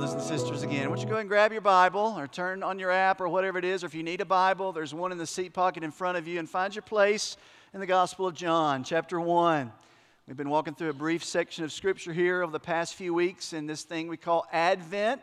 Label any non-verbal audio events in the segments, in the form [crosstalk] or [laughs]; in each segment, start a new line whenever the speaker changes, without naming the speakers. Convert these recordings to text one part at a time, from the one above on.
brothers and sisters, again. Why don't you go ahead and grab your Bible or turn on your app or whatever it is, or if you need a Bible, there's one in the seat pocket in front of you, and find your place in the Gospel of John, chapter 1. We've been walking through a brief section of Scripture here over the past few weeks in this thing we call Advent,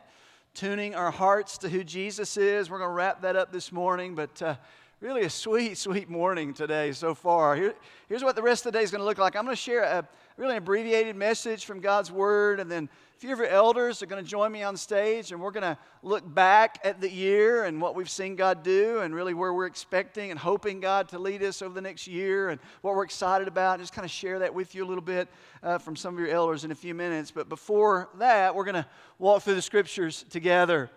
tuning our hearts to who Jesus is. We're going to wrap that up this morning, but uh, really a sweet, [laughs] sweet morning today so far. Here, here's what the rest of the day is going to look like. I'm going to share a really abbreviated message from God's Word, and then few of your elders are going to join me on stage, and we're going to look back at the year and what we've seen God do, and really where we're expecting and hoping God to lead us over the next year, and what we're excited about. and Just kind of share that with you a little bit uh, from some of your elders in a few minutes. But before that, we're going to walk through the scriptures together.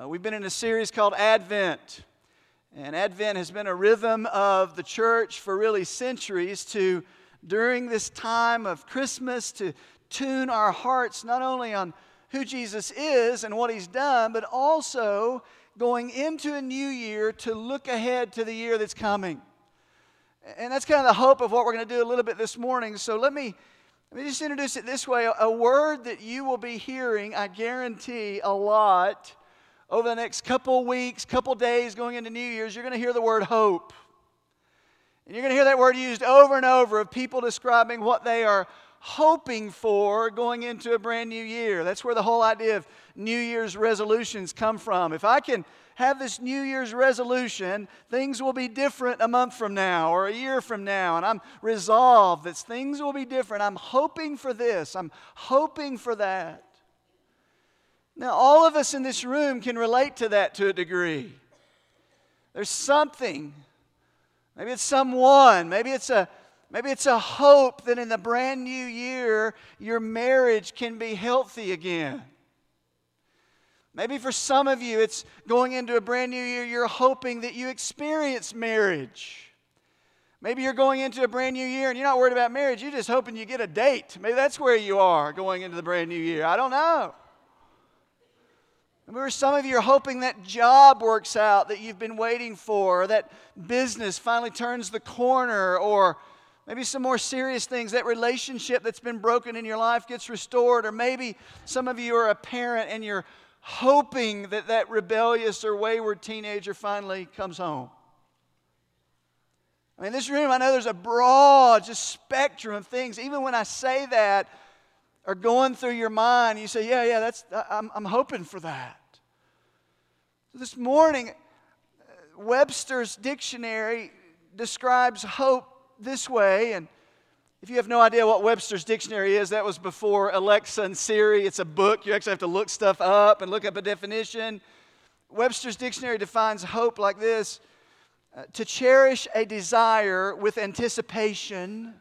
Uh, we've been in a series called Advent. And Advent has been a rhythm of the church for really centuries to, during this time of Christmas, to tune our hearts not only on who Jesus is and what he's done, but also going into a new year to look ahead to the year that's coming. And that's kind of the hope of what we're going to do a little bit this morning. So let me, let me just introduce it this way a word that you will be hearing, I guarantee, a lot over the next couple weeks, couple days going into New Year's. You're going to hear the word hope. And you're going to hear that word used over and over of people describing what they are hoping for going into a brand new year. That's where the whole idea of New Year's resolutions come from. If I can have this New Year's resolution, things will be different a month from now or a year from now. And I'm resolved that things will be different. I'm hoping for this, I'm hoping for that. Now, all of us in this room can relate to that to a degree. There's something, maybe it's someone, maybe it's a Maybe it's a hope that in the brand new year, your marriage can be healthy again. Maybe for some of you, it's going into a brand new year, you're hoping that you experience marriage. Maybe you're going into a brand new year and you're not worried about marriage, you're just hoping you get a date. Maybe that's where you are going into the brand new year. I don't know. Maybe some of you are hoping that job works out that you've been waiting for, or that business finally turns the corner, or Maybe some more serious things, that relationship that's been broken in your life gets restored. Or maybe some of you are a parent and you're hoping that that rebellious or wayward teenager finally comes home. I mean, this room, I know there's a broad, just spectrum of things. Even when I say that, are going through your mind. You say, "Yeah, yeah, that's. I'm, I'm hoping for that." This morning, uh, Webster's dictionary describes hope this way. And if you have no idea what Webster's dictionary is, that was before Alexa and Siri. It's a book. You actually have to look stuff up and look up a definition. Webster's dictionary defines hope like this uh, to cherish a desire with anticipation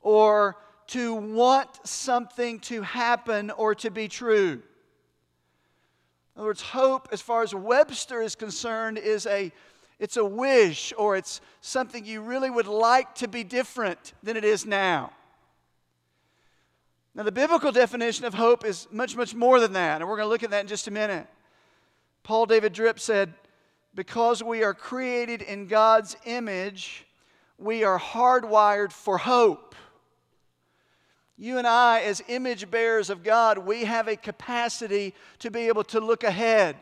or to want something to happen or to be true. In other words, hope, as far as Webster is concerned, is a it's a wish or it's something you really would like to be different than it is now. Now, the biblical definition of hope is much, much more than that, and we're going to look at that in just a minute. Paul David Tripp said, Because we are created in God's image, we are hardwired for hope. You and I, as image bearers of God, we have a capacity to be able to look ahead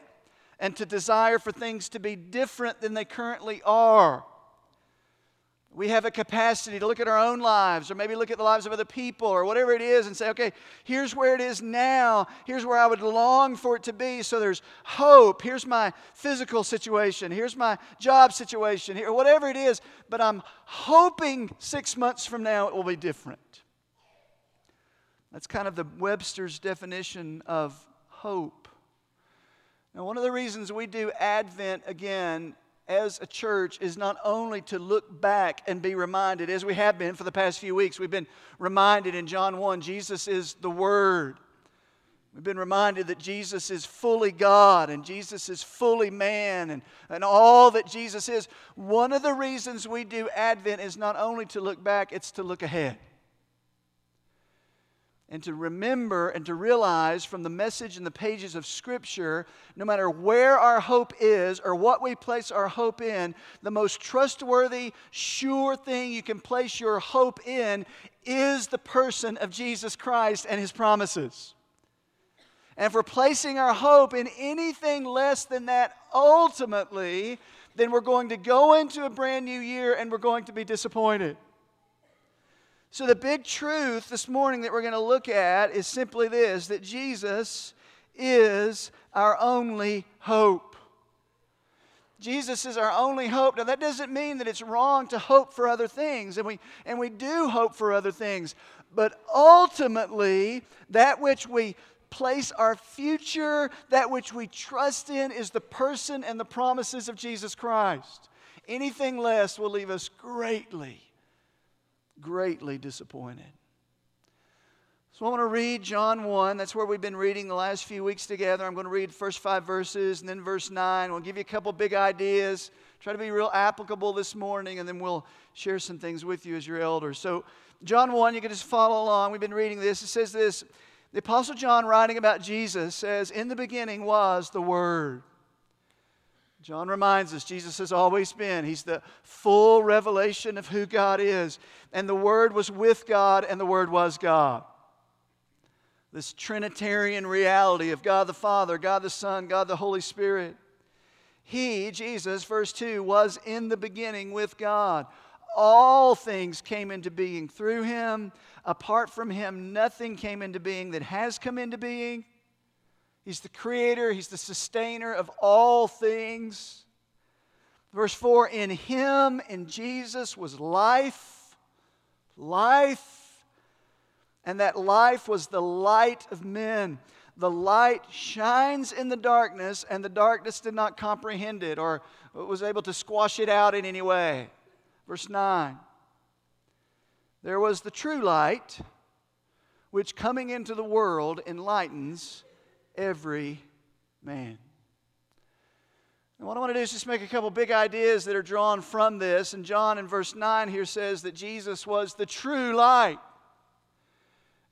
and to desire for things to be different than they currently are. We have a capacity to look at our own lives or maybe look at the lives of other people or whatever it is and say, okay, here's where it is now. Here's where I would long for it to be. So there's hope. Here's my physical situation. Here's my job situation. Here, whatever it is. But I'm hoping six months from now it will be different. That's kind of the Webster's definition of hope. Now, one of the reasons we do Advent again as a church is not only to look back and be reminded, as we have been for the past few weeks, we've been reminded in John 1 Jesus is the Word. We've been reminded that Jesus is fully God and Jesus is fully man and, and all that Jesus is. One of the reasons we do Advent is not only to look back, it's to look ahead and to remember and to realize from the message in the pages of Scripture, no matter where our hope is or what we place our hope in, the most trustworthy, sure thing you can place your hope in is the person of Jesus Christ and His promises. And we're placing our hope in anything less than that, ultimately, then we're going to go into a brand new year and we're going to be disappointed. So, the big truth this morning that we're going to look at is simply this that Jesus is our only hope. Jesus is our only hope. Now, that doesn't mean that it's wrong to hope for other things, and we, and we do hope for other things. But ultimately, that which we place our future, that which we trust in, is the person and the promises of Jesus Christ. Anything less will leave us greatly, greatly disappointed. So I want to read John 1. That's where we've been reading the last few weeks together. I'm going to read first five verses and then verse 9. We'll give you a couple big ideas, try to be real applicable this morning, and then we'll share some things with you as your elders. So, John 1, you can just follow along. We've been reading this. It says this The Apostle John, writing about Jesus, says, In the beginning was the Word. John reminds us Jesus has always been. He's the full revelation of who God is. And the Word was with God, and the Word was God this Trinitarian reality of God the Father, God the Son, God the Holy Spirit. He, Jesus, verse 2, was in the beginning with God. All things came into being through him. Apart from him, nothing came into being that has come into being. He's the creator, he's the sustainer of all things. Verse 4 In him, in Jesus, was life. Life and that life was the light of men. The light shines in the darkness, and the darkness did not comprehend it or was able to squash it out in any way. Verse 9 There was the true light, which coming into the world enlightens every man. And what I want to do is just make a couple big ideas that are drawn from this. And John in verse 9 here says that Jesus was the true light.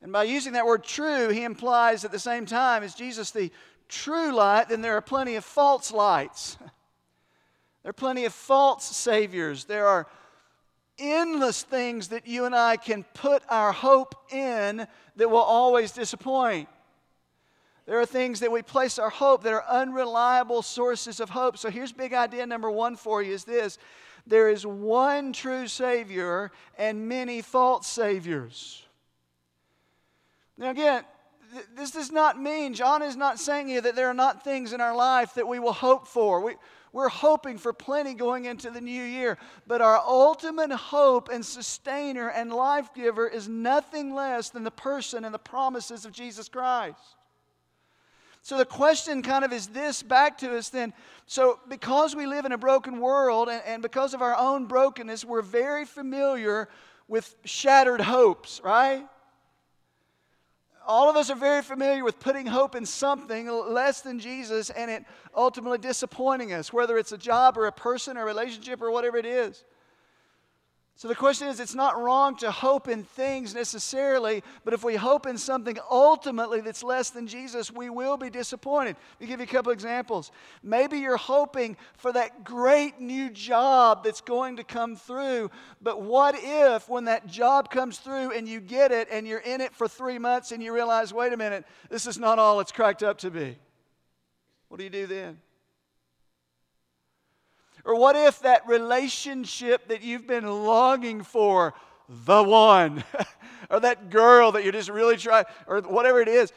And by using that word true, he implies at the same time, is Jesus the true light, then there are plenty of false lights. [laughs] there are plenty of false saviors. There are endless things that you and I can put our hope in that will always disappoint. There are things that we place our hope that are unreliable sources of hope. So here's big idea number one for you is this there is one true Savior and many false Saviors. Now, again, th- this does not mean, John is not saying here that there are not things in our life that we will hope for. We, we're hoping for plenty going into the new year. But our ultimate hope and sustainer and life giver is nothing less than the person and the promises of Jesus Christ. So the question kind of is this back to us then. So, because we live in a broken world and, and because of our own brokenness, we're very familiar with shattered hopes, right? all of us are very familiar with putting hope in something less than Jesus and it ultimately disappointing us, whether it's a job or a person or a relationship or whatever it is. So the question is it's not wrong to hope in things necessarily, but if we hope in something ultimately that's less than Jesus, we will be disappointed. Let me give you a couple examples. Maybe you're hoping for that great new job that's going to come through, but what if when that job comes through and you get it and you're in it for three months and you realize, wait a minute, this is not all it's cracked up to be? What do you do then? Or what if that relationship that you've been longing for, the one, [laughs] or that girl that you're just really trying, or whatever it is,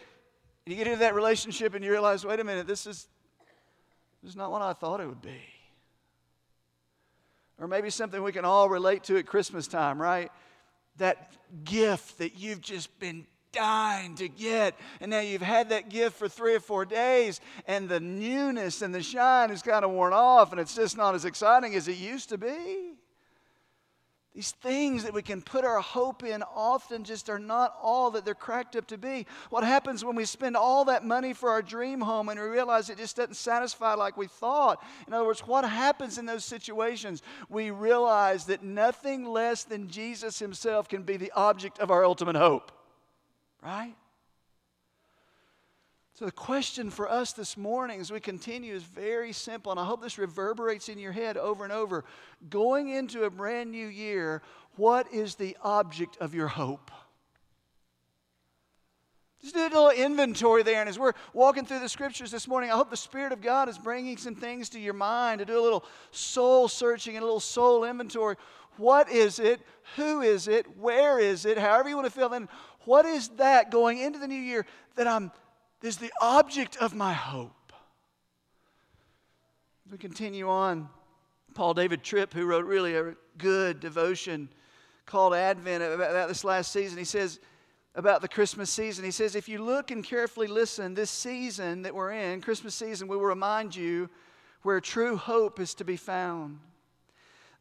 you get into that relationship and you realize, wait a minute, this is, this is not what I thought it would be. Or maybe something we can all relate to at Christmas time, right? That gift that you've just been dying to get. And now you've had that gift for three or four days, and the newness and the shine is kind of worn off, and it's just not as exciting as it used to be. These things that we can put our hope in often just are not all that they're cracked up to be. What happens when we spend all that money for our dream home and we realize it just doesn't satisfy like we thought? In other words, what happens in those situations? We realize that nothing less than Jesus Himself can be the object of our ultimate hope. Right? So, the question for us this morning as we continue is very simple, and I hope this reverberates in your head over and over. Going into a brand new year, what is the object of your hope? Just do a little inventory there. And as we're walking through the scriptures this morning, I hope the Spirit of God is bringing some things to your mind to do a little soul searching and a little soul inventory. What is it? Who is it? Where is it? However you want to fill in. What is that going into the new year that I'm, is the object of my hope? we continue on, Paul David Tripp, who wrote really a good devotion called Advent about this last season, he says, about the Christmas season. He says, if you look and carefully listen, this season that we're in, Christmas season, we will remind you where true hope is to be found.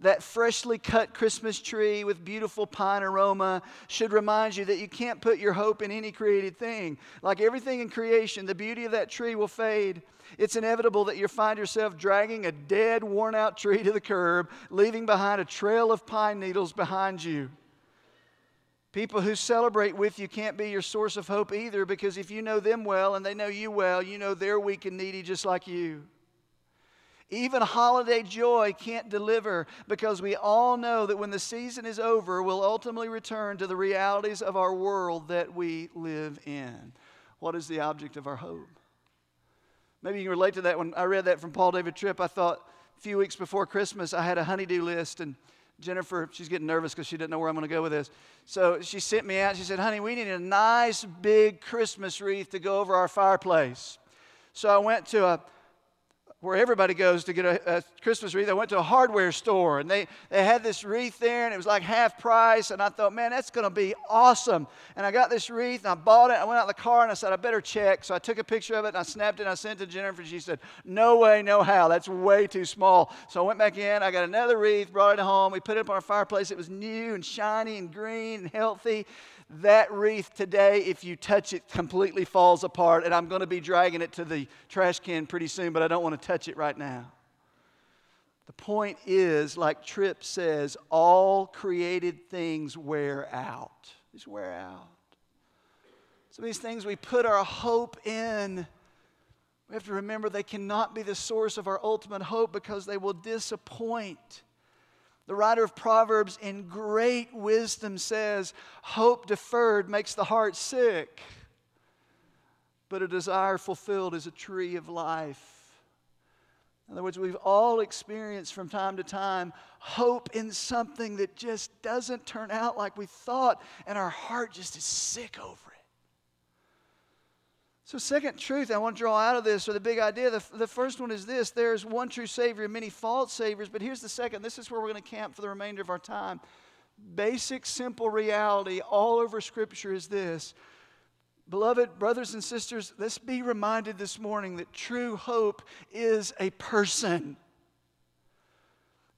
That freshly cut Christmas tree with beautiful pine aroma should remind you that you can't put your hope in any created thing. Like everything in creation, the beauty of that tree will fade. It's inevitable that you'll find yourself dragging a dead, worn out tree to the curb, leaving behind a trail of pine needles behind you. People who celebrate with you can't be your source of hope either because if you know them well and they know you well, you know they're weak and needy just like you. Even holiday joy can't deliver because we all know that when the season is over, we'll ultimately return to the realities of our world that we live in. What is the object of our hope? Maybe you can relate to that. When I read that from Paul David Tripp, I thought a few weeks before Christmas, I had a honeydew list and Jennifer, she's getting nervous because she didn't know where I'm going to go with this. So she sent me out. She said, Honey, we need a nice big Christmas wreath to go over our fireplace. So I went to a where everybody goes to get a, a, Christmas wreath. I went to a hardware store and they, they had this wreath there and it was like half price. And I thought, man, that's going to be awesome. And I got this wreath and I bought it. I went out in the car and I said, I better check. So I took a picture of it and I snapped it and I sent it to Jennifer. She said, no way, no how. That's way too small. So I went back in. I got another wreath, brought it home. We put it up on our fireplace. It was new and shiny and green and healthy that wreath today, if you touch it, completely falls apart. And I'm going to be dragging it to the trash can pretty soon, but I don't want to touch it right now. The point is, like Tripp says, all created things wear out. These wear out. Some of these things we put our hope in, we have to remember they cannot be the source of our ultimate hope because they will disappoint. The writer of Proverbs, in great wisdom, says, Hope deferred makes the heart sick, but a desire fulfilled is a tree of life. In other words, we've all experienced from time to time hope in something that just doesn't turn out like we thought, and our heart just is sick over it. So, second truth I want to draw out of this, or the big idea, the, the first one is this there's one true Savior and many false Saviors, but here's the second. This is where we're going to camp for the remainder of our time. Basic, simple reality all over Scripture is this. Beloved brothers and sisters, let's be reminded this morning that true hope is a person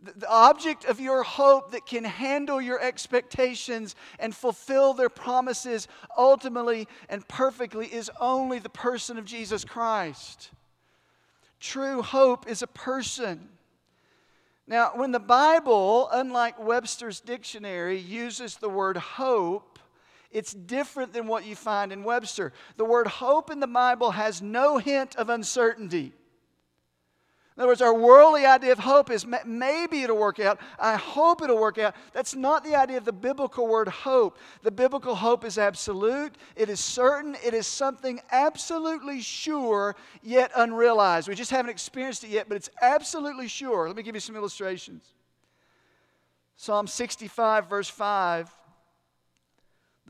the object of your hope that can handle your expectations and fulfill their promises ultimately and perfectly is only the person of Jesus Christ. True hope is a person. Now, when the Bible, unlike Webster's dictionary, uses the word hope, it's different than what you find in Webster. The word hope in the Bible has no hint of uncertainty. In other words, our worldly idea of hope is maybe it'll work out. I hope it'll work out. That's not the idea of the biblical word hope. The biblical hope is absolute, it is certain, it is something absolutely sure yet unrealized. We just haven't experienced it yet, but it's absolutely sure. Let me give you some illustrations. Psalm 65, verse 5.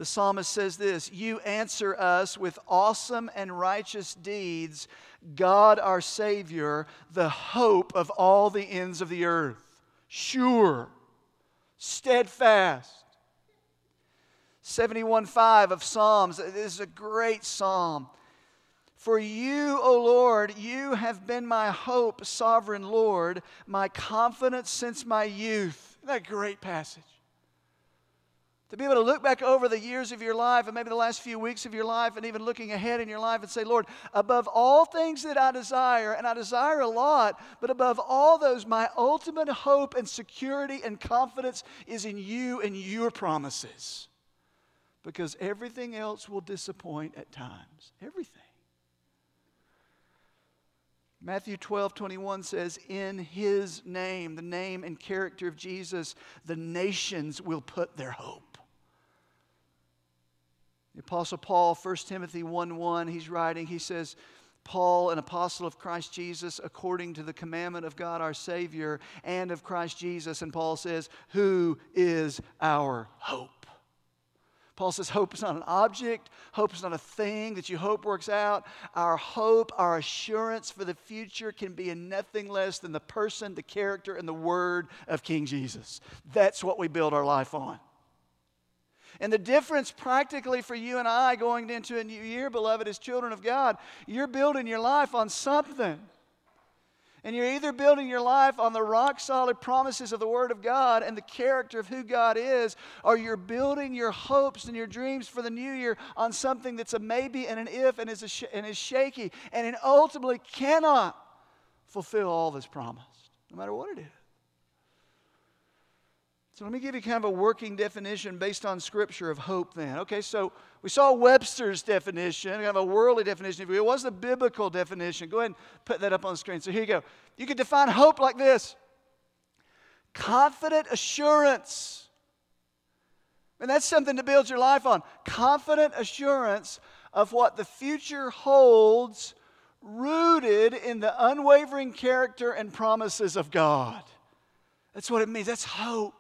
The psalmist says this You answer us with awesome and righteous deeds God our Savior, the hope of all the ends of the earth. Sure, steadfast. 71:5 of Psalms. This is a great psalm. For you, O Lord, you have been my hope, sovereign Lord, my confidence since my youth. Isn't that great passage? To be able to look back over the years of your life and maybe the last few weeks of your life and even looking ahead in your life and say, Lord, above all things that I desire, and I desire a lot, but above all those, my ultimate hope and security and confidence is in you and your promises. Because everything else will disappoint at times. Everything. Matthew 12, 21 says, In his name, the name and character of Jesus, the nations will put their hope. Apostle Paul, 1 Timothy 1 1, he's writing, he says, Paul, an apostle of Christ Jesus, according to the commandment of God our Savior and of Christ Jesus. And Paul says, Who is our hope? Paul says, Hope is not an object, hope is not a thing that you hope works out. Our hope, our assurance for the future can be in nothing less than the person, the character, and the word of King Jesus. That's what we build our life on. And the difference practically for you and I going into a new year, beloved, as children of God, you're building your life on something. And you're either building your life on the rock solid promises of the Word of God and the character of who God is, or you're building your hopes and your dreams for the new year on something that's a maybe and an if and is, sh- and is shaky and it ultimately cannot fulfill all that's promised, no matter what it is. So let me give you kind of a working definition based on Scripture of hope then. Okay, so we saw Webster's definition, kind of a worldly definition. It was the biblical definition, go ahead and put that up on the screen. So here you go. You could define hope like this confident assurance. And that's something to build your life on. Confident assurance of what the future holds, rooted in the unwavering character and promises of God. That's what it means. That's hope.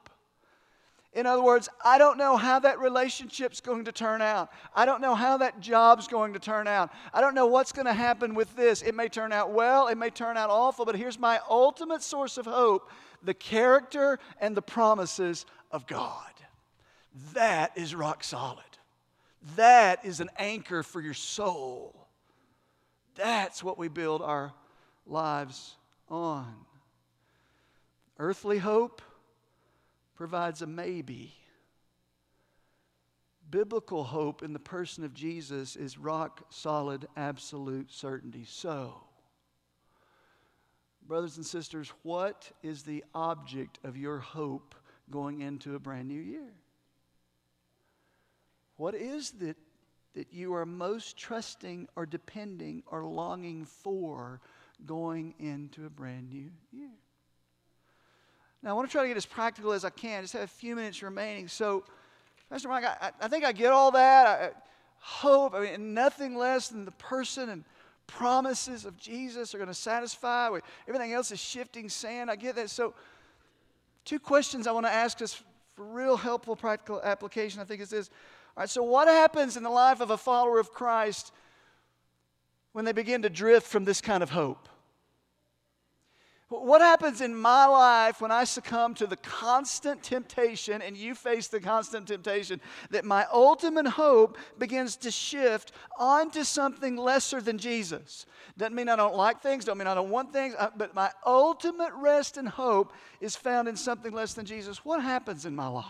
In other words, I don't know how that relationship's going to turn out. I don't know how that job's going to turn out. I don't know what's going to happen with this. It may turn out well, it may turn out awful, but here's my ultimate source of hope the character and the promises of God. That is rock solid. That is an anchor for your soul. That's what we build our lives on. Earthly hope provides a maybe. Biblical hope in the person of Jesus is rock solid, absolute certainty. So, brothers and sisters, what is the object of your hope going into a brand new year? What is it that you are most trusting or depending or longing for going into a brand new year? Now, I want to try to get as practical as I can. I just have a few minutes remaining. So, Pastor Mike, I, I think I get all that. I, hope, I mean, nothing less than the person and promises of Jesus are going to satisfy. Everything else is shifting sand. I get that. So, two questions I want to ask us for real helpful practical application, I think, is this. All right, so what happens in the life of a follower of Christ when they begin to drift from this kind of hope? What happens in my life when I succumb to the constant temptation and you face the constant temptation that my ultimate hope begins to shift onto something lesser than Jesus? Doesn't mean I don't like things, don't mean I don't want things, uh, but my ultimate rest and hope is found in something less than Jesus. What happens in my life?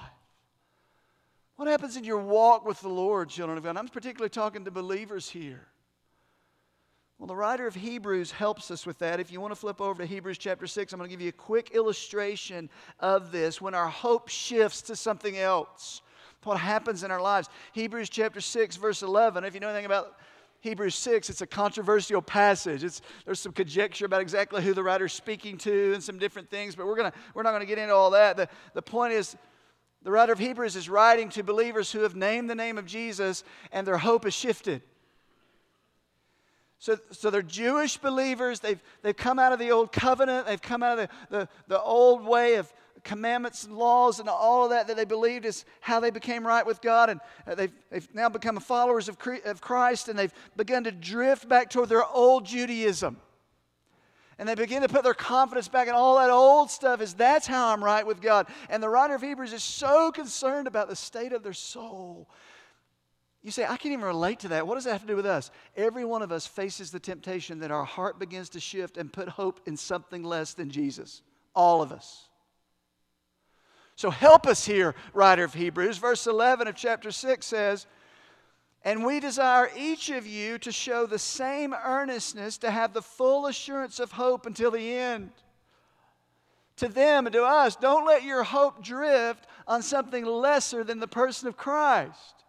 What happens in your walk with the Lord, children of God? I'm particularly talking to believers here. Well, the writer of Hebrews helps us with that. If you want to flip over to Hebrews chapter 6, I'm going to give you a quick illustration of this when our hope shifts to something else. What happens in our lives. Hebrews chapter 6, verse 11. If you know anything about Hebrews 6, it's a controversial passage. It's, there's some conjecture about exactly who the writer's speaking to and some different things, but we're, gonna, we're not going to get into all that. The, the point is, the writer of Hebrews is writing to believers who have named the name of Jesus and their hope has shifted. So, so they're Jewish believers. They've, they've come out of the old covenant. They've come out of the, the, the old way of commandments and laws and all of that that they believed is how they became right with God. And uh, they've, they've now become followers of, of Christ and they've begun to drift back toward their old Judaism. And they begin to put their confidence back in all that old stuff is that's how I'm right with God. And the writer of Hebrews is so concerned about the state of their soul you say, I can't even relate to that. What does that have to do with us? Every one of us faces the temptation that our heart begins to shift and put hope in something less than Jesus. All of us. So help us here, writer of Hebrews. Verse 11 of chapter 6 says, And we desire each of you to show the same earnestness to have the full assurance of hope until the end. To them and to us, don't let your hope drift on something lesser than the person of Christ.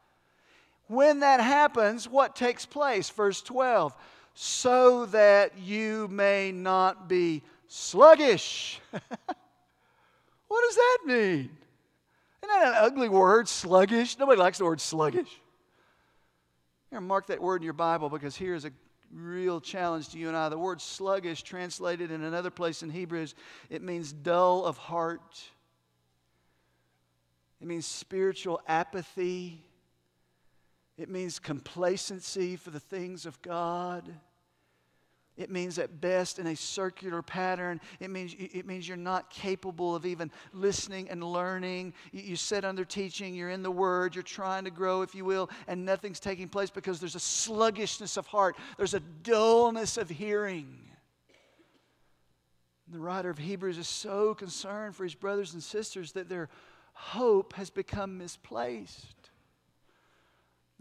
When that happens, what takes place? Verse 12 so that you may not be sluggish. [laughs] what does that mean? Isn't that an ugly word, sluggish? Nobody likes the word sluggish. Here, mark that word in your Bible because here is a real challenge to you and I. The word sluggish, translated in another place in Hebrews, it means dull of heart. It means spiritual apathy. It means complacency for the things of God. It means at best in a circular pattern. It means, it means you're not capable of even listening and learning. You, you sit under teaching, you're in the Word, you're trying to grow, if you will, and nothing's taking place because there's a sluggishness of heart, there's a dullness of hearing. The writer of Hebrews is so concerned for his brothers and sisters that their hope has become misplaced.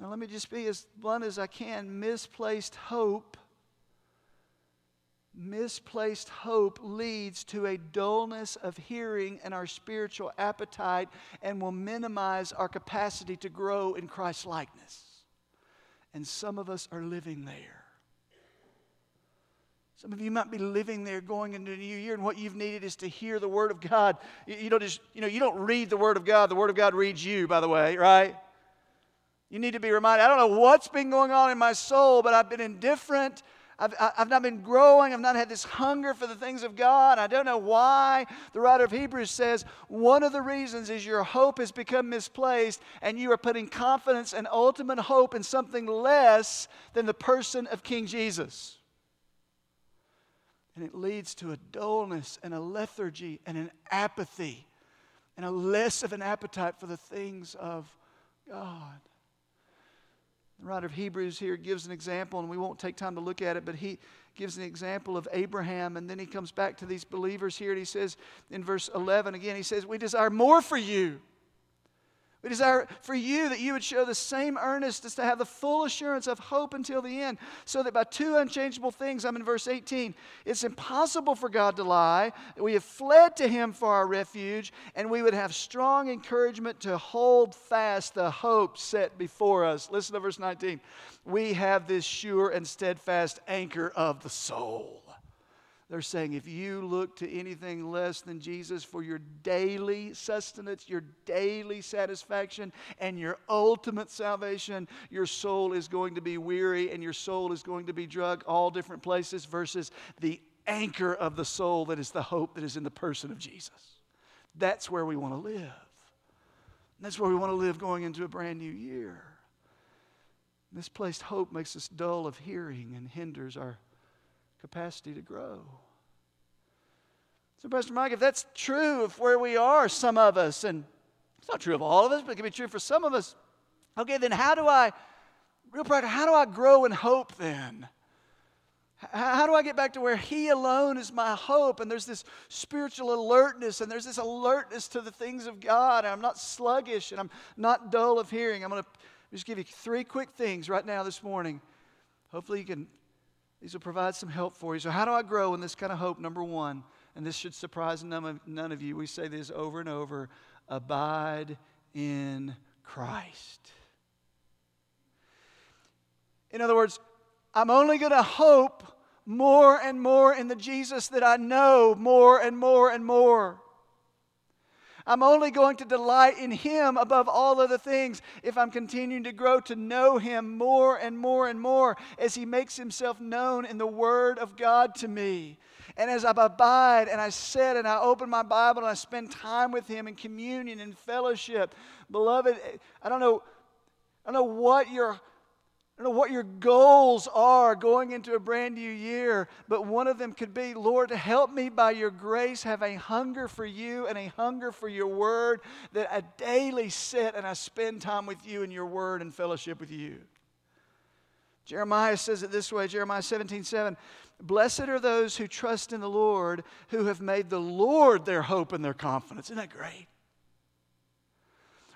Now, let me just be as blunt as I can. Misplaced hope misplaced hope leads to a dullness of hearing and our spiritual appetite and will minimize our capacity to grow in Christ's likeness. And some of us are living there. Some of you might be living there going into a new year, and what you've needed is to hear the Word of God. You don't just, you know, you don't read the Word of God, the Word of God reads you, by the way, right? You need to be reminded. I don't know what's been going on in my soul, but I've been indifferent I've, I've not been growing. I've not had this hunger for the things of God. I don't know why. The writer of Hebrews says one of the reasons is your hope has become misplaced and you are putting confidence and ultimate hope in something less than the person of King Jesus. And it leads to a dullness and a lethargy and an apathy and a less of an appetite for the things of God. The writer of Hebrews here gives an example, and we won't take time to look at it, but he gives an example of Abraham, and then he comes back to these believers here, and he says in verse 11 again, he says, We desire more for you we desire for you that you would show the same earnestness to have the full assurance of hope until the end, so that by two unchangeable things, I'm in verse 18, it's impossible for God to lie. We have fled to Him for our refuge, and we would have strong encouragement to hold fast the hope set before us. Listen to verse 19. We have this sure and steadfast anchor of the soul. They're saying if you look to anything less than Jesus for your daily sustenance, your daily satisfaction, and your ultimate salvation, your soul is going to be weary and your soul is going to be drug all different places versus the anchor of the soul that is the hope that is in the person of Jesus. That's where we want to live. That's where we want to live going into a brand new year. Misplaced hope makes us dull of hearing and hinders our capacity to grow. So, Pastor Mike, if that's true of where we are, some of us, and it's not true of all of us, but it can be true for some of us, okay, then how do I, real practical, how do I grow in hope then? How do I get back to where He alone is my hope? And there's this spiritual alertness, and there's this alertness to the things of God. And I'm not sluggish, and I'm not dull of hearing. I'm going to just give you three quick things right now this morning. Hopefully, you can these will provide some help for you. So, how do I grow in this kind of hope? Number one, and this should surprise none of, none of you, we say this over and over abide in Christ. In other words, I'm only going to hope more and more in the Jesus that I know more and more and more. I'm only going to delight in Him above all other things if I'm continuing to grow to know Him more and more and more as He makes Himself known in the Word of God to me. And as I abide and I sit and I open my Bible and I spend time with Him in communion and fellowship, beloved, I don't know, I don't know what your I don't know what your goals are going into a brand new year, but one of them could be Lord, help me by your grace have a hunger for you and a hunger for your word that I daily sit and I spend time with you and your word and fellowship with you. Jeremiah says it this way Jeremiah 17 7. Blessed are those who trust in the Lord, who have made the Lord their hope and their confidence. Isn't that great?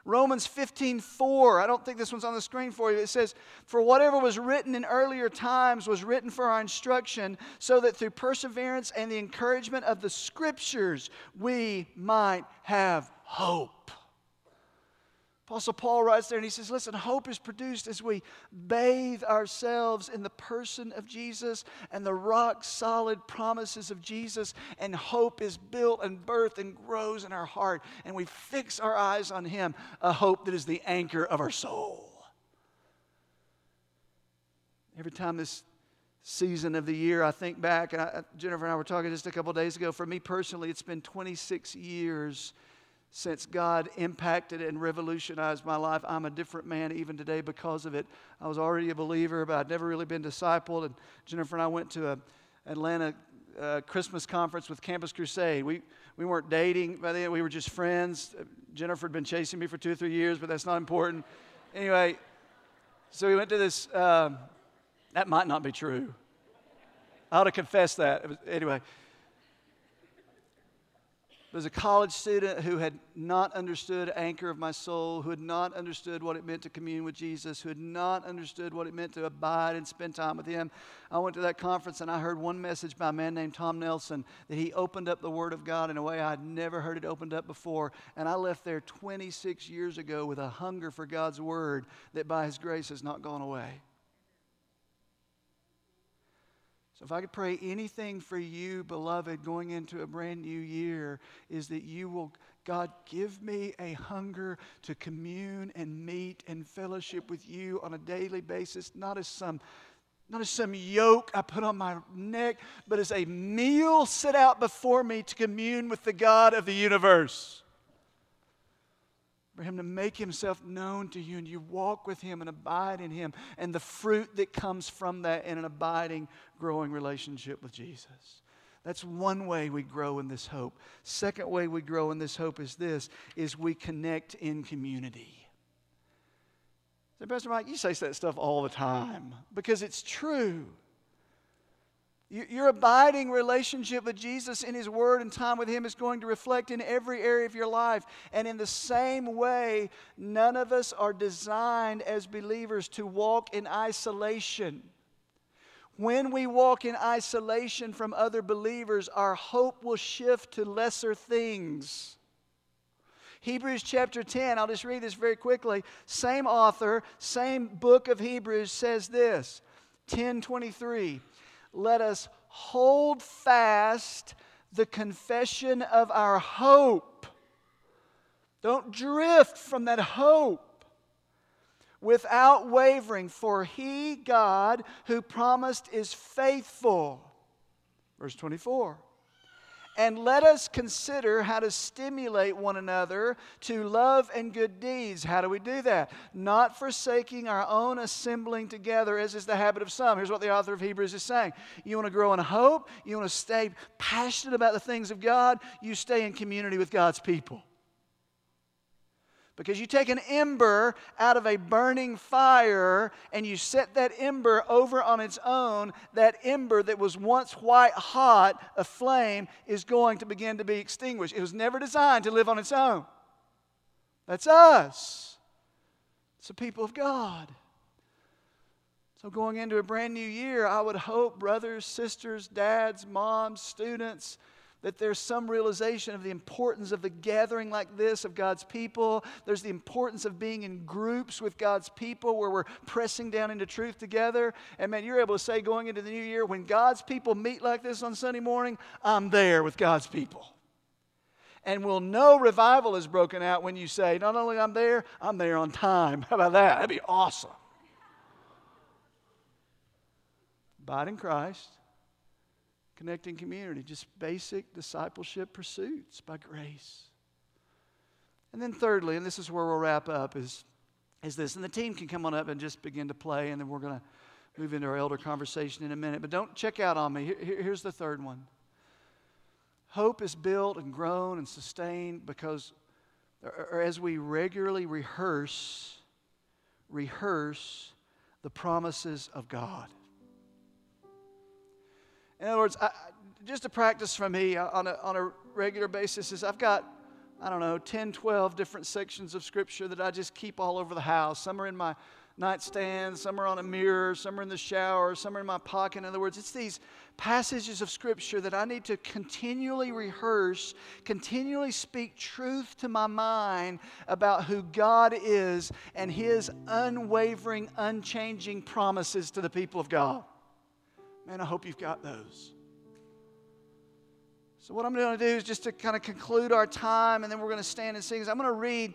Romans 15, 4. I don't think this one's on the screen for you. It says, For whatever was written in earlier times was written for our instruction, so that through perseverance and the encouragement of the scriptures we might have hope. Apostle Paul writes there and he says, Listen, hope is produced as we bathe ourselves in the person of Jesus and the rock solid promises of Jesus, and hope is built and birthed and grows in our heart, and we fix our eyes on Him, a hope that is the anchor of our soul. Every time this season of the year, I think back, and I, Jennifer and I were talking just a couple days ago. For me personally, it's been 26 years since God impacted and revolutionized my life. I'm a different man even today because of it. I was already a believer, but I'd never really been discipled. And Jennifer and I went to a Atlanta uh, Christmas conference with Campus Crusade. We, we weren't dating by then, we were just friends. Jennifer had been chasing me for two or three years, but that's not important. Anyway, so we went to this. Um, that might not be true. I ought to confess that. Was, anyway, was a college student who had not understood anchor of my soul, who had not understood what it meant to commune with Jesus, who had not understood what it meant to abide and spend time with Him. I went to that conference and I heard one message by a man named Tom Nelson that he opened up the Word of God in a way I'd never heard it opened up before. And I left there 26 years ago with a hunger for God's Word that by His grace has not gone away. So, if I could pray anything for you, beloved, going into a brand new year, is that you will, God, give me a hunger to commune and meet and fellowship with you on a daily basis, not as some. Not as some yoke I put on my neck, but as a meal set out before me to commune with the God of the universe for him to make himself known to you and you walk with him and abide in him and the fruit that comes from that in an abiding growing relationship with jesus. That's one way we grow in this hope. Second way we grow in this hope is this is we connect in community. So pastor mike you say that stuff all the time because it's true your abiding relationship with Jesus in His Word and time with Him is going to reflect in every area of your life. And in the same way, none of us are designed as believers to walk in isolation. When we walk in isolation from other believers, our hope will shift to lesser things. Hebrews chapter 10, I'll just read this very quickly. Same author, same book of Hebrews says this 1023 let us hold fast the confession of our hope. Don't drift from that hope without wavering, for he, God, who promised, is faithful. Verse 24. And let us consider how to stimulate one another to love and good deeds. How do we do that? Not forsaking our own assembling together, as is the habit of some. Here's what the author of Hebrews is saying You want to grow in hope, you want to stay passionate about the things of God, you stay in community with God's people. Because you take an ember out of a burning fire and you set that ember over on its own, that ember that was once white hot, a flame, is going to begin to be extinguished. It was never designed to live on its own. That's us. It's the people of God. So, going into a brand new year, I would hope, brothers, sisters, dads, moms, students, that there's some realization of the importance of the gathering like this of God's people. There's the importance of being in groups with God's people where we're pressing down into truth together. And man, you're able to say going into the new year, when God's people meet like this on Sunday morning, I'm there with God's people. And we'll know revival is broken out when you say, not only I'm there, I'm there on time. How about that? That'd be awesome. Abide in Christ connecting community, just basic discipleship pursuits by grace. And then, thirdly, and this is where we'll wrap up, is, is this. And the team can come on up and just begin to play, and then we're going to move into our elder conversation in a minute. But don't check out on me. Here, here's the third one hope is built and grown and sustained because, or as we regularly rehearse, rehearse the promises of God. In other words, I, just a practice for me uh, on a, on a regular basis is I've got, I don't know, 10, 12 different sections of Scripture that I just keep all over the house. Some are in my nightstand, some are on a mirror, some are in the shower, some are in my pocket. In other words, it's these passages of Scripture that I need to continually rehearse, continually speak truth to my mind about who God is and His unwavering, unchanging promises to the people of God. Man, I hope you've got those. So, what I'm going to do is just to kind of conclude our time, and then we're going to stand and sing. I'm going to read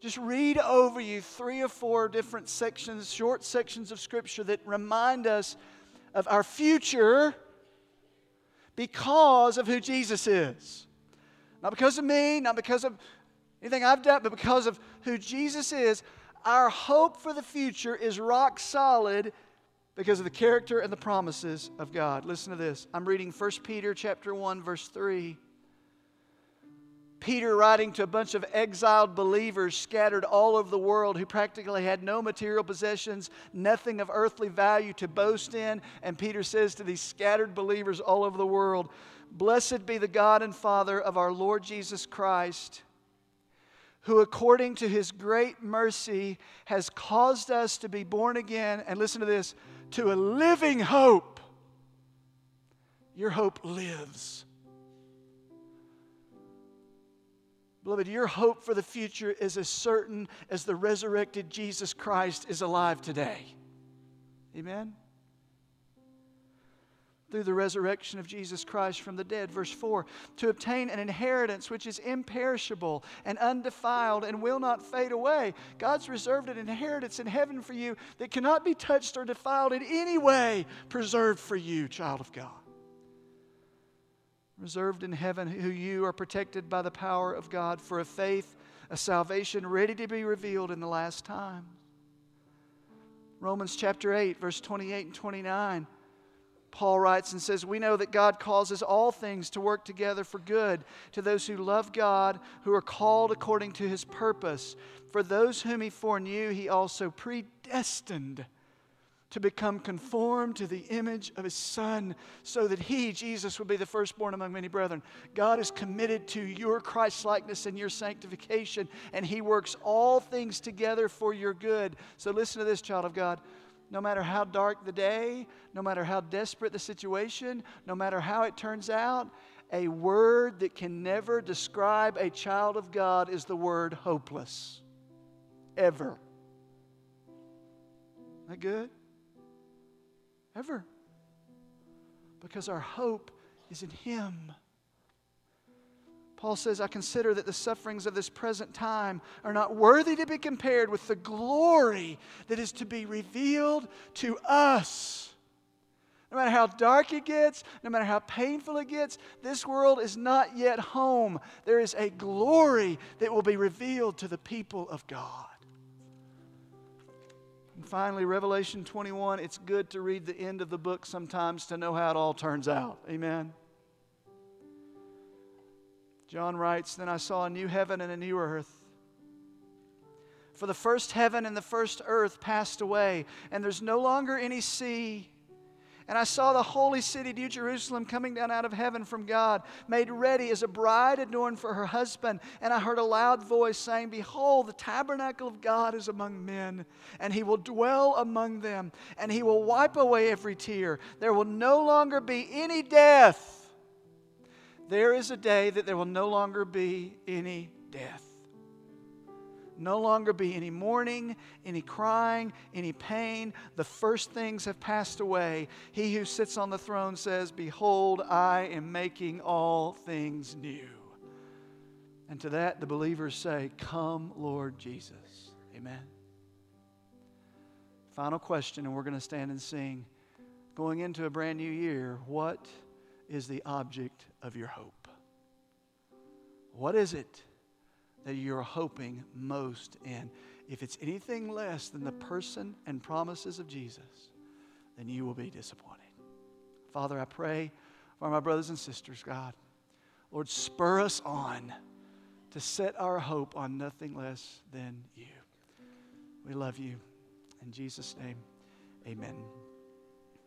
just read over you three or four different sections, short sections of Scripture that remind us of our future because of who Jesus is. Not because of me, not because of anything I've done, but because of who Jesus is. Our hope for the future is rock solid because of the character and the promises of God. Listen to this. I'm reading 1 Peter chapter 1 verse 3. Peter, writing to a bunch of exiled believers scattered all over the world who practically had no material possessions, nothing of earthly value to boast in. And Peter says to these scattered believers all over the world, Blessed be the God and Father of our Lord Jesus Christ, who according to his great mercy has caused us to be born again. And listen to this to a living hope. Your hope lives Beloved, your hope for the future is as certain as the resurrected Jesus Christ is alive today. Amen? Through the resurrection of Jesus Christ from the dead. Verse 4 to obtain an inheritance which is imperishable and undefiled and will not fade away. God's reserved an inheritance in heaven for you that cannot be touched or defiled in any way, preserved for you, child of God reserved in heaven, who you are protected by the power of God for a faith, a salvation ready to be revealed in the last time. Romans chapter 8, verse 28 and 29. Paul writes and says, We know that God causes all things to work together for good to those who love God, who are called according to his purpose. For those whom he foreknew, he also predestined to become conformed to the image of his son so that he jesus would be the firstborn among many brethren. God is committed to your christ likeness and your sanctification and he works all things together for your good. So listen to this child of god no matter how dark the day no matter how desperate the situation no matter how it turns out a word that can never describe a child of god is the word hopeless ever that good Ever. Because our hope is in Him. Paul says, I consider that the sufferings of this present time are not worthy to be compared with the glory that is to be revealed to us. No matter how dark it gets, no matter how painful it gets, this world is not yet home. There is a glory that will be revealed to the people of God. And finally, Revelation 21, it's good to read the end of the book sometimes to know how it all turns out. Amen. John writes Then I saw a new heaven and a new earth. For the first heaven and the first earth passed away, and there's no longer any sea. And I saw the holy city, New Jerusalem, coming down out of heaven from God, made ready as a bride adorned for her husband. And I heard a loud voice saying, Behold, the tabernacle of God is among men, and he will dwell among them, and he will wipe away every tear. There will no longer be any death. There is a day that there will no longer be any death no longer be any mourning, any crying, any pain. The first things have passed away. He who sits on the throne says, Behold, I am making all things new. And to that, the believers say, Come, Lord Jesus. Amen. Final question, and we're going to stand and sing. Going into a brand new year, what is the object of your hope? What is it? that you're hoping most in. If it's anything less than the person and promises of Jesus, then you will be disappointed. Father, I pray for my brothers and sisters, God. Lord, spur us on to set our hope on nothing less than you. We love you. In Jesus' name, amen.